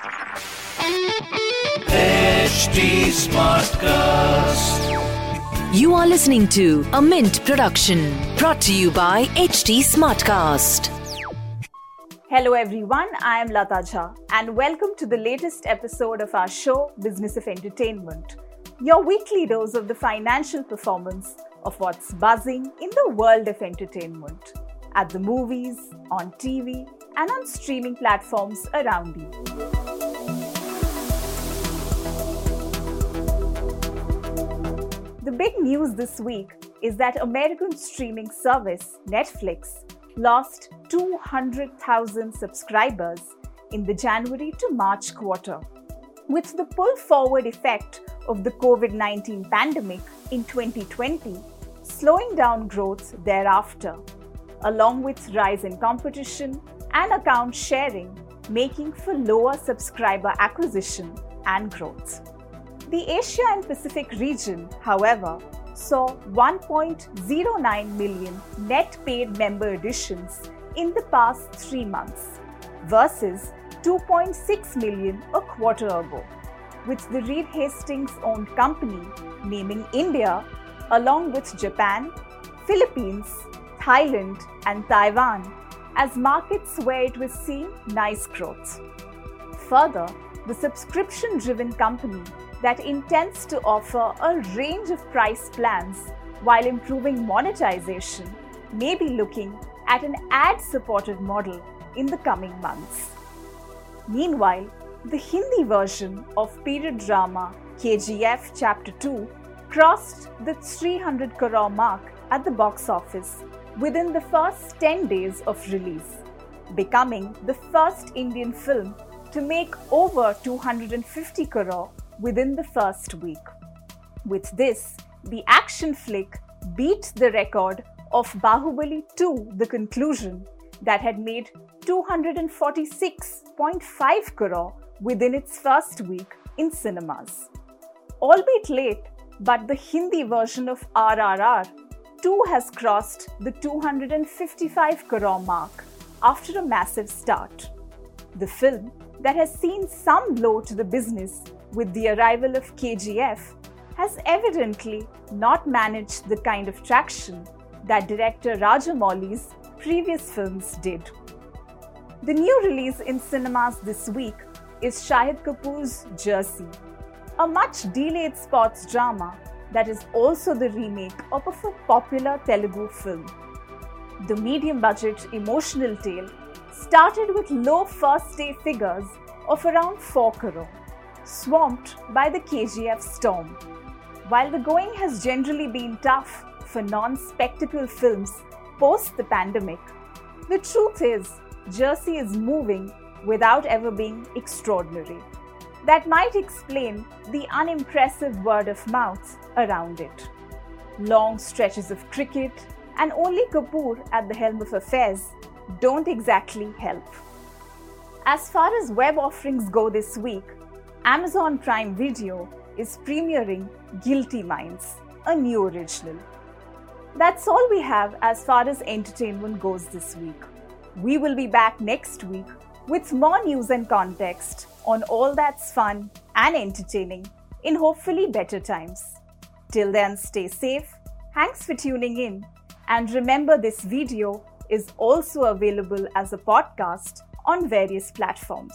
HT Smartcast. You are listening to a Mint production brought to you by HT Smartcast. Hello, everyone. I am Lata Jha, and welcome to the latest episode of our show, Business of Entertainment, your weekly dose of the financial performance of what's buzzing in the world of entertainment at the movies, on TV, and on streaming platforms around you. Big news this week is that American streaming service Netflix lost 200,000 subscribers in the January to March quarter. With the pull forward effect of the COVID 19 pandemic in 2020 slowing down growth thereafter, along with rise in competition and account sharing, making for lower subscriber acquisition and growth. The Asia and Pacific region, however, saw 1.09 million net paid member additions in the past three months versus 2.6 million a quarter ago, with the Reed Hastings owned company naming India along with Japan, Philippines, Thailand, and Taiwan as markets where it was seeing nice growth. Further, the subscription driven company that intends to offer a range of price plans while improving monetization may be looking at an ad supported model in the coming months. Meanwhile, the Hindi version of period drama KGF Chapter 2 crossed the 300 crore mark at the box office within the first 10 days of release, becoming the first Indian film to make over 250 crore within the first week. With this, the action flick beat the record of Bahubali 2 The Conclusion that had made 246.5 crore within its first week in cinemas. Albeit late, but the Hindi version of RRR 2 has crossed the 255 crore mark after a massive start. The film that has seen some blow to the business with the arrival of KGF has evidently not managed the kind of traction that director Rajamouli's previous films did. The new release in cinemas this week is Shahid Kapoor's Jersey, a much delayed sports drama that is also the remake of a popular Telugu film. The medium budget emotional tale started with low first day figures of around 4 crore, swamped by the KGF storm. While the going has generally been tough for non spectacle films post the pandemic, the truth is Jersey is moving without ever being extraordinary. That might explain the unimpressive word of mouth around it. Long stretches of cricket and only Kapoor at the helm of affairs don't exactly help. As far as web offerings go this week, Amazon Prime Video is premiering Guilty Minds, a new original. That's all we have as far as entertainment goes this week. We will be back next week with more news and context on all that's fun and entertaining in hopefully better times. Till then, stay safe. Thanks for tuning in. And remember, this video is also available as a podcast on various platforms.